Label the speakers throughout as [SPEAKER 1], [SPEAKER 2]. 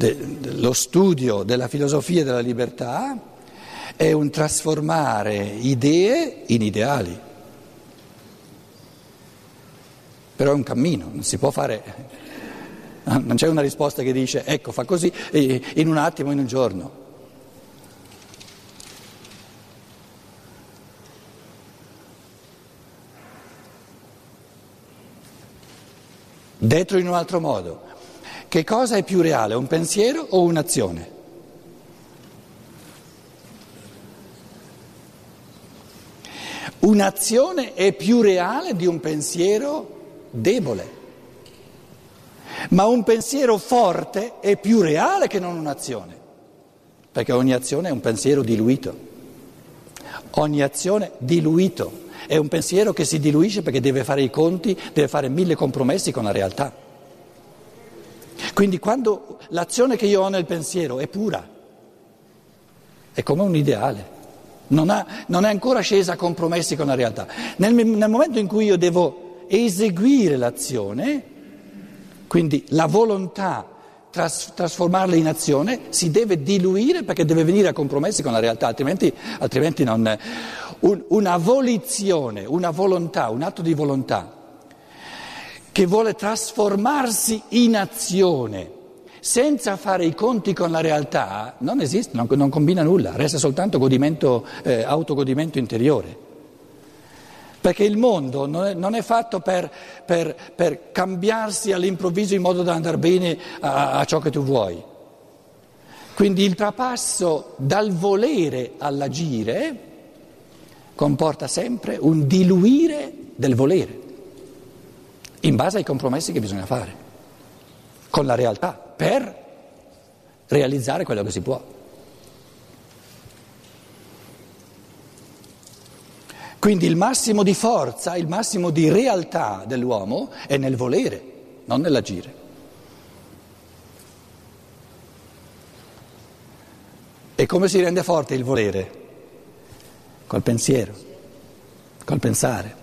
[SPEAKER 1] de, lo studio della filosofia della libertà è un trasformare idee in ideali. Però è un cammino, non si può fare, non c'è una risposta che dice ecco fa così in un attimo, in un giorno. Detto in un altro modo, che cosa è più reale, un pensiero o un'azione? Un'azione è più reale di un pensiero debole, ma un pensiero forte è più reale che non un'azione, perché ogni azione è un pensiero diluito, ogni azione diluito, è un pensiero che si diluisce perché deve fare i conti, deve fare mille compromessi con la realtà. Quindi quando l'azione che io ho nel pensiero è pura, è come un ideale non, ha, non, è ancora scesa a compromessi con la realtà. Nel, nel momento in cui io devo eseguire l'azione, quindi la volontà, tras, trasformarla in azione, si deve diluire perché deve venire a compromessi con la realtà, altrimenti, altrimenti non... Un, una volizione, una volontà, un atto di volontà che vuole trasformarsi in azione senza fare i conti con la realtà non esiste, non, non combina nulla, resta soltanto godimento, eh, autogodimento interiore. Perché il mondo non è, non è fatto per, per, per, cambiarsi all'improvviso in modo da andare bene a, a ciò che tu vuoi. Quindi il trapasso dal volere all'agire comporta sempre un diluire del volere, in base ai compromessi che bisogna fare con la realtà per realizzare quello che si può. Quindi il massimo di forza, il massimo di realtà dell'uomo è nel volere, non nell'agire. E come si rende forte il volere? Col pensiero, col pensare.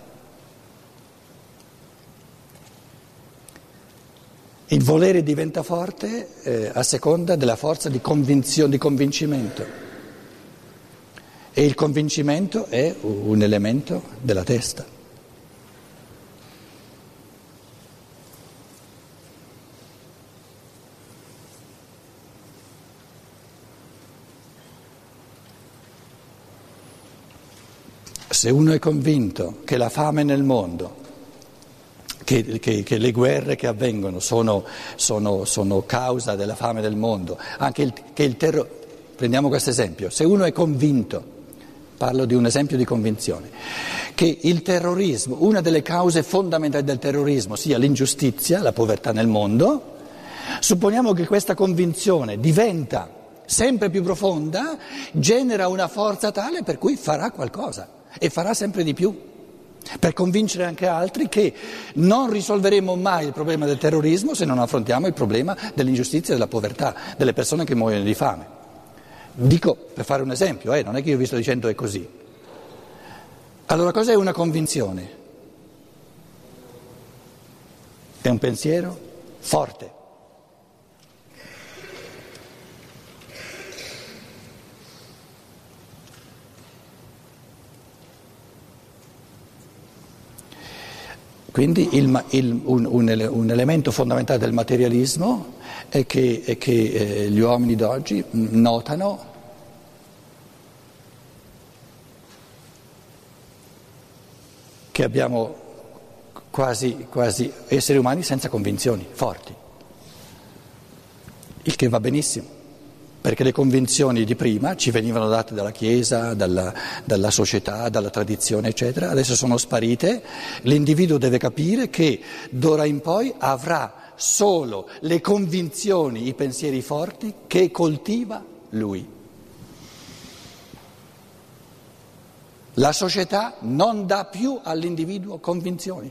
[SPEAKER 1] Il volere diventa forte eh, a seconda della forza di, di convincimento e il convincimento è un elemento della testa. Se uno è convinto che la fame nel mondo che, che, che, le guerre che avvengono sono, sono, sono, causa della fame del mondo, anche il, che il terrore. Prendiamo questo esempio, se uno è convinto, parlo di un esempio di convinzione, che il terrorismo, una delle cause fondamentali del terrorismo sia l'ingiustizia, la povertà nel mondo, supponiamo che questa convinzione diventa sempre più profonda, genera una forza tale per cui farà qualcosa e farà sempre di più per convincere anche altri che non risolveremo mai il problema del terrorismo se non affrontiamo il problema dell'ingiustizia e della povertà, delle persone che muoiono di fame. Dico per fare un esempio, eh, non è che io vi sto dicendo è così. Allora cos'è una convinzione? È un pensiero forte. Quindi il, il, un, un, un, elemento fondamentale del materialismo è che, è che eh, gli uomini d'oggi notano che abbiamo quasi, quasi esseri umani senza convinzioni forti, il che va benissimo perché le convinzioni di prima ci venivano date dalla Chiesa, dalla, dalla, società, dalla tradizione, eccetera, adesso sono sparite, l'individuo deve capire che d'ora in poi avrà solo le convinzioni, i pensieri forti che coltiva lui. La società non dà più all'individuo convinzioni.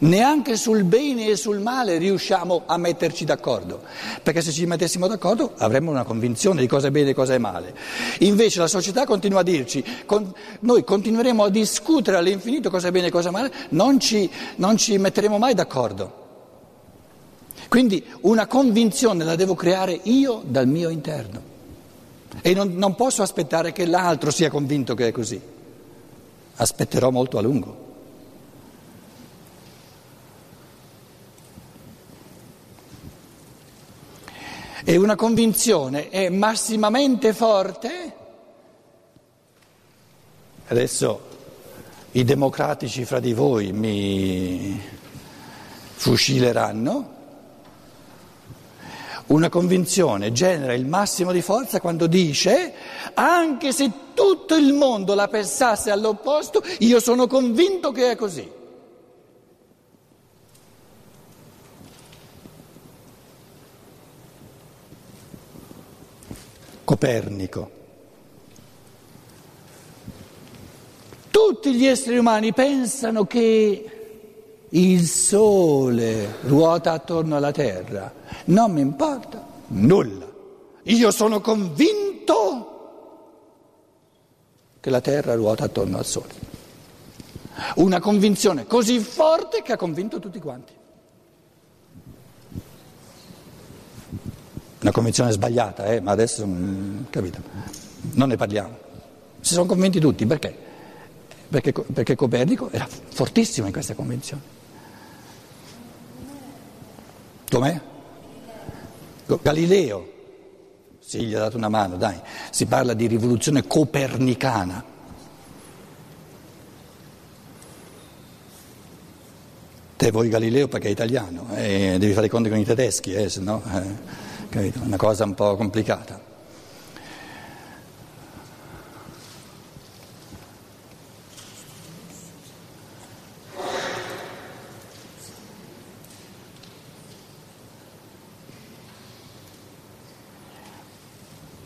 [SPEAKER 1] Neanche sul bene e sul male riusciamo a metterci d'accordo, perché se ci mettessimo d'accordo avremmo una convinzione di cosa è bene e cosa è male. Invece la società continua a dirci, con, noi continueremo a discutere all'infinito cosa è bene e cosa è male, non ci, non ci metteremo mai d'accordo. Quindi una convinzione la devo creare io dal mio interno e non, non posso aspettare che l'altro sia convinto che è così. Aspetterò molto a lungo. E una convinzione è massimamente forte. Adesso i democratici fra di voi mi fucileranno. Una convinzione genera il massimo di forza quando dice, anche se tutto il mondo la pensasse all'opposto, io sono convinto che è così. Copernico. Tutti gli esseri umani pensano che il Sole ruota attorno alla Terra. Non mi importa nulla. Io sono convinto che la Terra ruota attorno al Sole. Una convinzione così forte che ha convinto tutti quanti. Una convinzione sbagliata, eh? ma adesso mm, capito, non ne parliamo. Si sono convinti tutti, perché? Perché, perché Copernico era fortissimo in questa convinzione. Com'è? Galileo, sì, gli ha dato una mano, dai, si parla di rivoluzione copernicana. Te vuoi Galileo perché è italiano, eh, devi fare i conti con i tedeschi, eh, se no... Eh capito? Una cosa un po' complicata.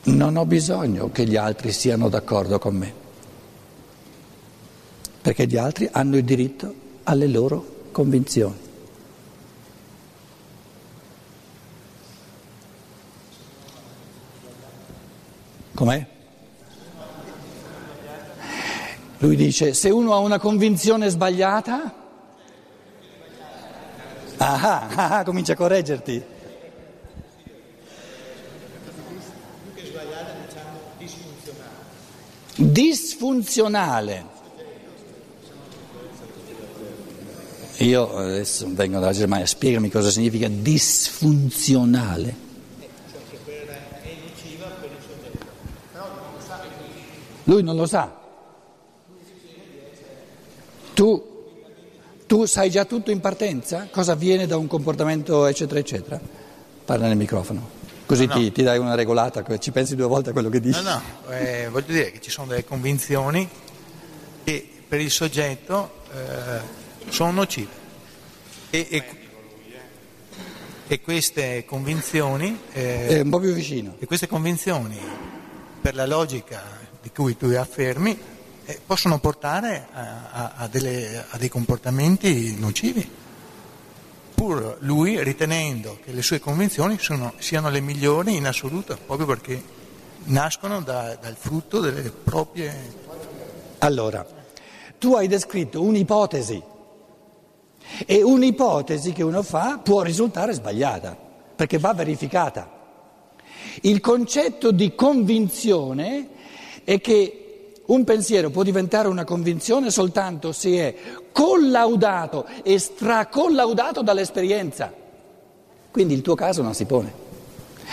[SPEAKER 1] Non ho bisogno che gli altri siano d'accordo con me, perché gli altri hanno il diritto alle loro convinzioni. Com'è? Lui dice, se uno ha una convinzione sbagliata, ah, ah, ah comincia a correggerti. Disfunzionale. Io adesso vengo dalla Germania, spiegami cosa significa disfunzionale. Lui non lo sa. Tu, tu sai già tutto in partenza? Cosa avviene da un comportamento eccetera eccetera? Parla nel microfono. Così no, no. Ti, ti, dai una regolata, ci pensi due volte a quello che dici.
[SPEAKER 2] No, no, eh, voglio dire che ci sono delle convinzioni che per il soggetto eh, sono nocive. E, e, e, queste convinzioni...
[SPEAKER 1] Eh, È un po' più vicino.
[SPEAKER 2] E queste convinzioni, per la logica di cui tu affermi eh, possono portare a, a, delle, a, dei comportamenti nocivi, pur lui ritenendo che le sue convinzioni sono, siano le migliori in assoluto, proprio perché nascono da, dal frutto delle proprie...
[SPEAKER 1] Allora, tu hai descritto un'ipotesi e un'ipotesi che uno fa può risultare sbagliata, perché va verificata. Il concetto di convinzione è che un pensiero può diventare una convinzione soltanto se è collaudato e stracollaudato dall'esperienza. Quindi il tuo caso non si pone.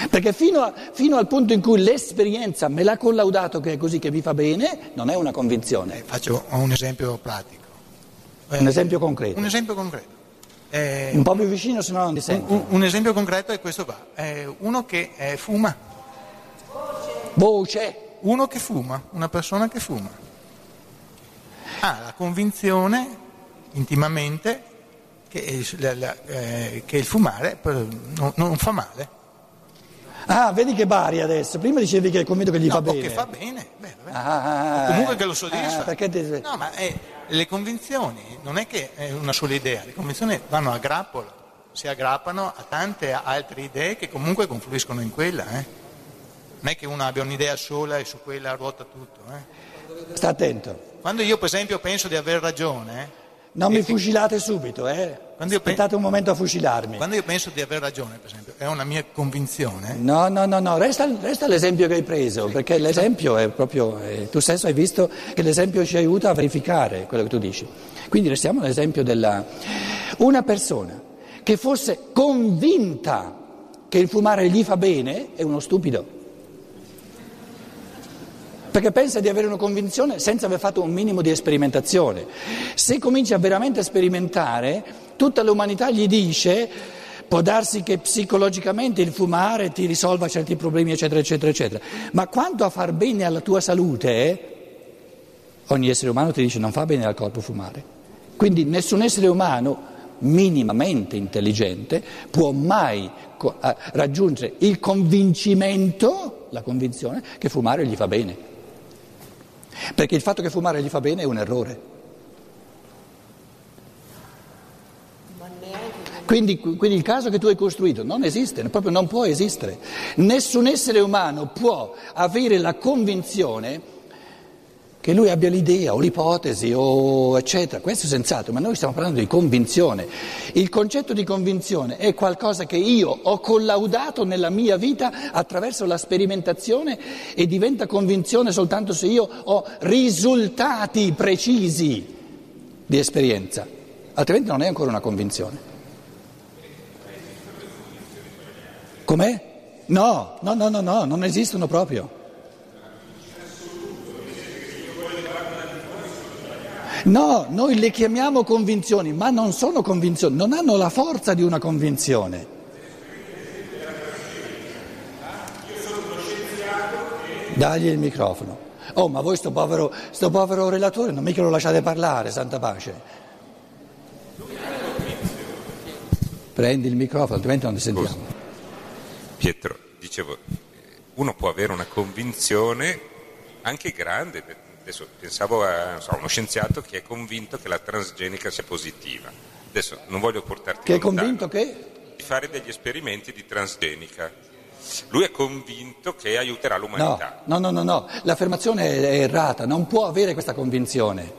[SPEAKER 1] Perché fino, a, fino, al punto in cui l'esperienza me l'ha collaudato che è così che mi fa bene, non è una convinzione.
[SPEAKER 2] Eh, faccio un esempio pratico.
[SPEAKER 1] Eh, un esempio concreto.
[SPEAKER 2] Un esempio concreto.
[SPEAKER 1] Eh, un po' più vicino, se no non ti sento.
[SPEAKER 2] Un, un, esempio concreto è questo qua. uno che eh, fuma.
[SPEAKER 1] Voce
[SPEAKER 2] uno che fuma, una persona che fuma, ha la convinzione intimamente che, la, la, eh, che il fumare non, non, fa male.
[SPEAKER 1] Ah, vedi che bari adesso. Prima dicevi che è convinto che gli
[SPEAKER 2] no,
[SPEAKER 1] fa bene.
[SPEAKER 2] che fa bene. Beh, ah, comunque che lo soddisfa.
[SPEAKER 1] Ah, te...
[SPEAKER 2] No, ma è, le convinzioni non è che è una sola idea, le convinzioni vanno a grappolo, si aggrappano a tante altre idee che comunque confluiscono in quella. Eh non è che uno abbia un'idea sola e su quella ruota tutto. Eh.
[SPEAKER 1] Sta attento.
[SPEAKER 2] Quando io per esempio penso di aver ragione,
[SPEAKER 1] Non mi fucilate subito, eh? Aspettate un momento a fucilarmi.
[SPEAKER 2] Quando io penso di aver ragione, per esempio, è una mia convinzione.
[SPEAKER 1] No, no, no, no, resta, resta l'esempio che hai preso, perché l'esempio è proprio, eh, tu stesso hai visto che l'esempio ci aiuta a verificare quello che tu dici. Quindi restiamo all'esempio della... Una persona che fosse convinta che il fumare gli fa bene è uno stupido. Perché pensa di avere una convinzione senza aver fatto un minimo di sperimentazione. Se comincia veramente a sperimentare, tutta l'umanità gli dice può darsi che psicologicamente il fumare ti risolva certi problemi, eccetera, eccetera, eccetera. Ma quanto a far bene alla tua salute, ogni essere umano ti dice non fa bene al corpo fumare. Quindi nessun essere umano minimamente intelligente può mai raggiungere il convincimento, la convinzione che fumare gli fa bene. Perché il fatto che fumare gli fa bene è un errore. Quindi, quindi, il caso che tu hai costruito non esiste, proprio non può esistere. Nessun essere umano può avere la convinzione che lui abbia l'idea o l'ipotesi o eccetera, questo è senz'altro, ma noi stiamo parlando di convinzione. Il concetto di convinzione è qualcosa che io ho collaudato nella mia vita attraverso la sperimentazione e diventa convinzione soltanto se io ho risultati precisi di esperienza, altrimenti non è ancora una convinzione. Com'è? No, no, no, no, no, non esistono proprio. No, noi le chiamiamo convinzioni, ma non sono convinzioni, non hanno la forza di una convinzione. Dagli il microfono. Oh, ma voi sto povero, sto povero relatore non mica lo lasciate parlare, santa pace. Prendi il microfono, altrimenti non ti sentiamo.
[SPEAKER 3] Pietro, dicevo, uno può avere una convinzione anche grande, Adesso pensavo a so, uno scienziato che è convinto che la transgenica sia positiva. Adesso non voglio portarti
[SPEAKER 1] Che è convinto che?
[SPEAKER 3] Di fare degli esperimenti di transgenica. Lui è convinto che aiuterà l'umanità.
[SPEAKER 1] No, no, no, no, no. l'affermazione è errata, non può avere questa convinzione.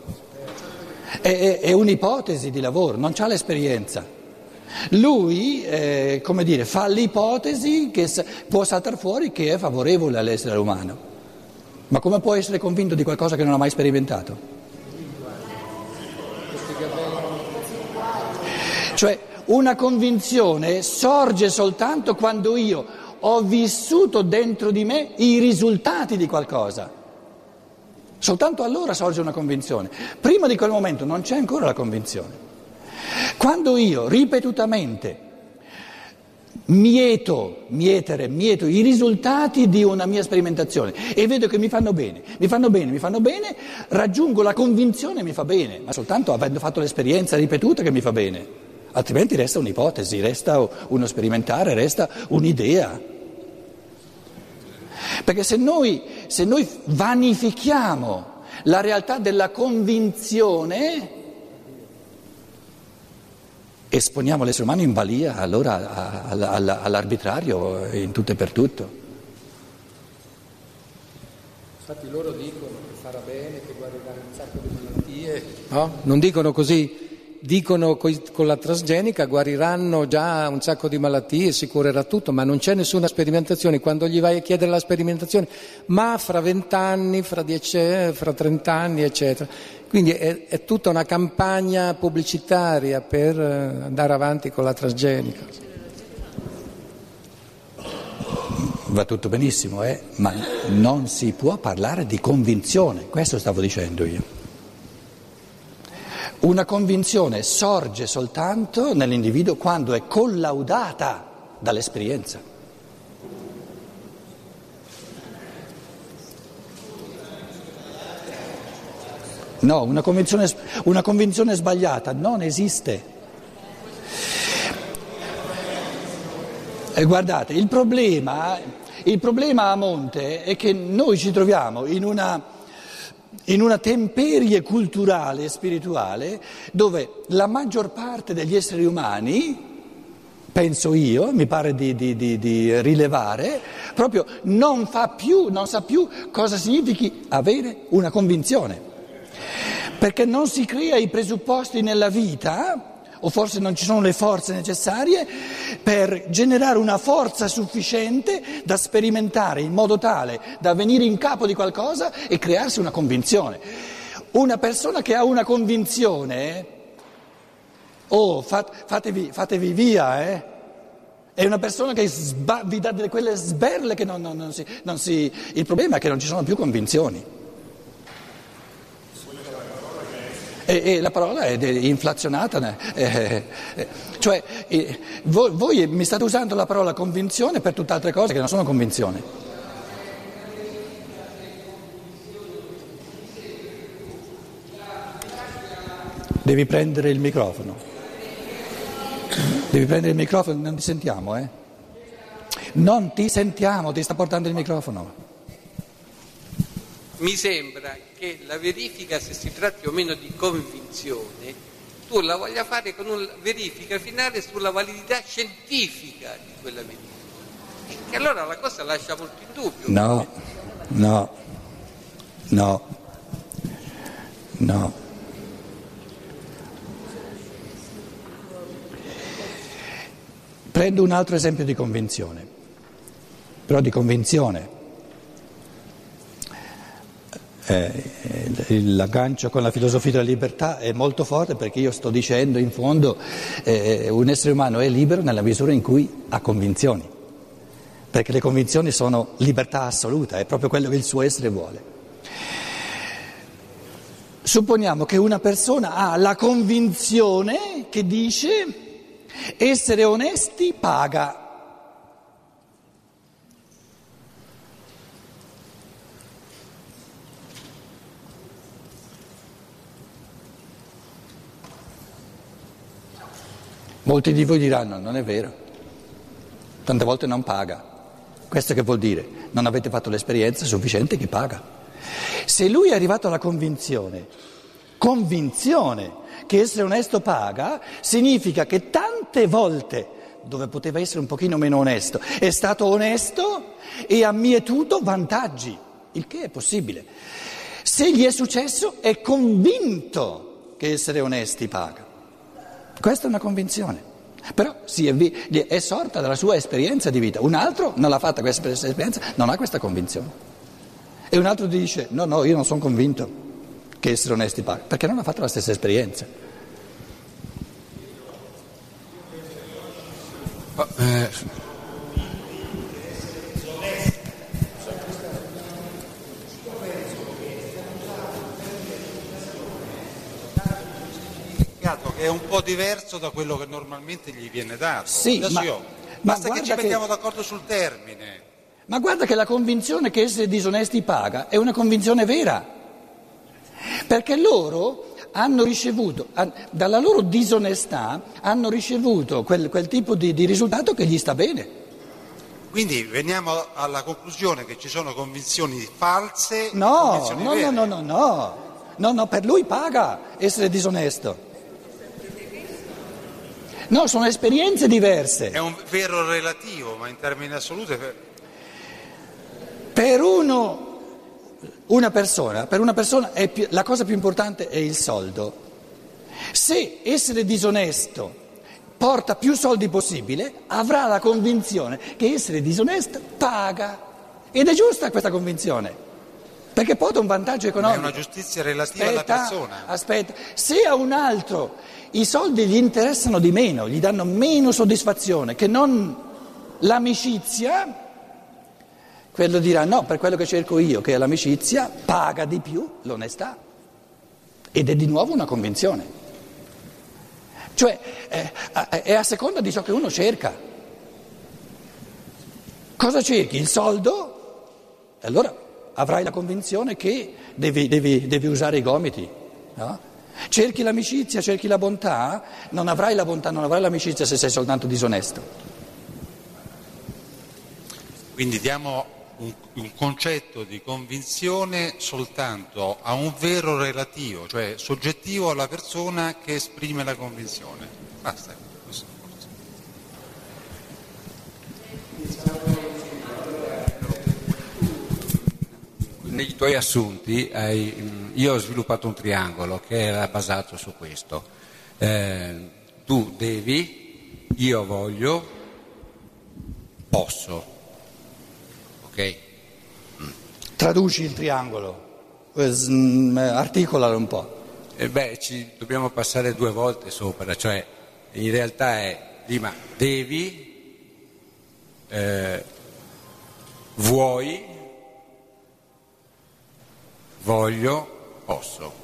[SPEAKER 1] È, è, è un'ipotesi di lavoro, non ha l'esperienza. Lui, eh, come dire, fa l'ipotesi che può saltare fuori che è favorevole all'essere umano. Ma come può essere convinto di qualcosa che non ha mai sperimentato? Cioè una convinzione sorge soltanto quando io ho vissuto dentro di me i risultati di qualcosa. Soltanto allora sorge una convinzione. Prima di quel momento non c'è ancora la convinzione. Quando io ripetutamente mieto, mietere, mieto i risultati di una mia sperimentazione e vedo che mi fanno bene, mi fanno bene, mi fanno bene, raggiungo la convinzione che mi fa bene, ma soltanto avendo fatto l'esperienza ripetuta che mi fa bene, altrimenti resta un'ipotesi, resta uno sperimentare, resta un'idea. Perché se noi, se noi vanifichiamo la realtà della convinzione, esponiamo l'essere umano in balia allora all'arbitrario in tutto e per tutto.
[SPEAKER 4] Infatti loro dicono che farà bene, che guarirà un sacco di malattie, no? Non dicono così, dicono con la transgenica guariranno già un sacco di malattie, si curerà tutto, ma non c'è nessuna sperimentazione. Quando gli vai a chiedere la sperimentazione, ma fra vent'anni, fra dieci, fra trent'anni, eccetera. Quindi è, è, tutta una campagna pubblicitaria per eh, andare avanti con la transgenica.
[SPEAKER 1] Va tutto benissimo, eh? ma non si può parlare di convinzione, questo stavo dicendo io. Una convinzione sorge soltanto nell'individuo quando è collaudata dall'esperienza. No, una convinzione, una convinzione sbagliata non esiste. E guardate, il problema, il problema a monte è che noi ci troviamo in una in una temperie culturale e spirituale dove la maggior parte degli esseri umani, penso io, mi pare di, di, di, di rilevare, proprio non fa più, non sa più cosa significhi avere una convinzione. perché non si crea i presupposti nella vita o forse non ci sono le forze necessarie per generare una forza sufficiente da sperimentare in modo tale da venire in capo di qualcosa e crearsi una convinzione. Una persona che ha una convinzione, oh, fatevi, fatevi via, eh? È una persona che sba, vi dà delle quelle sberle che non, non, non, si, non si... Il problema è che non ci sono più convinzioni. E, e la parola è inflazionata. Eh, eh, cioè, eh, voi, voi mi state usando la parola convinzione per tutt'altre cose che non sono convinzioni. Devi prendere il microfono. Devi prendere il microfono, non ti sentiamo, eh? Non ti sentiamo, ti sta portando il microfono.
[SPEAKER 5] Mi sembra che la verifica, se si tratti o meno di convinzione, tu la voglia fare con una verifica finale sulla validità scientifica di quella verifica. Che allora la cosa lascia molto in dubbio.
[SPEAKER 1] No, no, no, no. Prendo un altro esempio di convinzione, però di convinzione. Eh, l'aggancio con la filosofia della libertà è molto forte perché io sto dicendo in fondo eh, un essere umano è libero nella misura in cui ha convinzioni, perché le convinzioni sono libertà assoluta, è proprio quello che il suo essere vuole. Supponiamo che una persona ha la convinzione che dice essere onesti paga. Molti di voi diranno non è vero, tante volte non paga. Questo che vuol dire? Non avete fatto l'esperienza sufficiente che paga. Se lui è arrivato alla convinzione, convinzione che essere onesto paga, significa che tante volte dove poteva essere un pochino meno onesto, è stato onesto e ha mietuto vantaggi, il che è possibile. Se gli è successo è convinto che essere onesti paga. Questa è una convinzione, però è, è sorta dalla sua esperienza di vita. Un altro non l'ha fatta questa esperienza, non ha questa convinzione. E un altro dice no, no, io non sono convinto che essere onesti paga, perché non ha fatto la stessa esperienza.
[SPEAKER 2] Oh, eh, è un po' diverso da quello che normalmente gli viene dato.
[SPEAKER 1] Sì, ma,
[SPEAKER 2] io, basta che ci mettiamo che, d'accordo sul termine.
[SPEAKER 1] Ma guarda che la convinzione che essere disonesti paga è una convinzione vera, perché loro hanno ricevuto, dalla loro disonestà, hanno ricevuto quel, quel tipo di, di risultato che gli sta bene.
[SPEAKER 2] Quindi veniamo alla conclusione che ci sono convinzioni false.
[SPEAKER 1] No,
[SPEAKER 2] convinzioni
[SPEAKER 1] no, no, no, no, no, no, no, per lui paga essere disonesto. No, sono esperienze diverse.
[SPEAKER 2] È un vero relativo, ma in termini assoluti.
[SPEAKER 1] Per uno, una persona, per una persona più, la cosa più importante è il soldo. Se essere disonesto porta più soldi possibile, avrà la convinzione che essere disonesto paga. Ed è giusta questa convinzione. Perché porta un vantaggio economico.
[SPEAKER 2] Ma è una giustizia relativa aspetta, alla persona.
[SPEAKER 1] Aspetta, se a un altro i soldi gli interessano di meno, gli danno meno soddisfazione che non l'amicizia, quello dirà no, per quello che cerco io, che è l'amicizia, paga di più l'onestà. Ed è di nuovo una convinzione. Cioè è, è a seconda di ciò che uno cerca. Cosa cerchi? Il soldo? Allora avrai la convinzione che devi, devi, devi usare i gomiti. No? Cerchi l'amicizia, cerchi la bontà, non avrai la bontà, non avrai l'amicizia se sei soltanto disonesto.
[SPEAKER 2] Quindi diamo un, un, concetto di convinzione soltanto a un vero relativo, cioè soggettivo alla persona che esprime la convinzione. Basta.
[SPEAKER 6] Nei tuoi assunti hai, io ho sviluppato un triangolo che era basato su questo. Eh, tu devi, io voglio, posso. Ok?
[SPEAKER 1] Traduci il triangolo, eh, mm, articolalo un po'.
[SPEAKER 6] Eh beh, ci dobbiamo passare due volte sopra, cioè in realtà è prima devi, eh, vuoi, voglio, posso.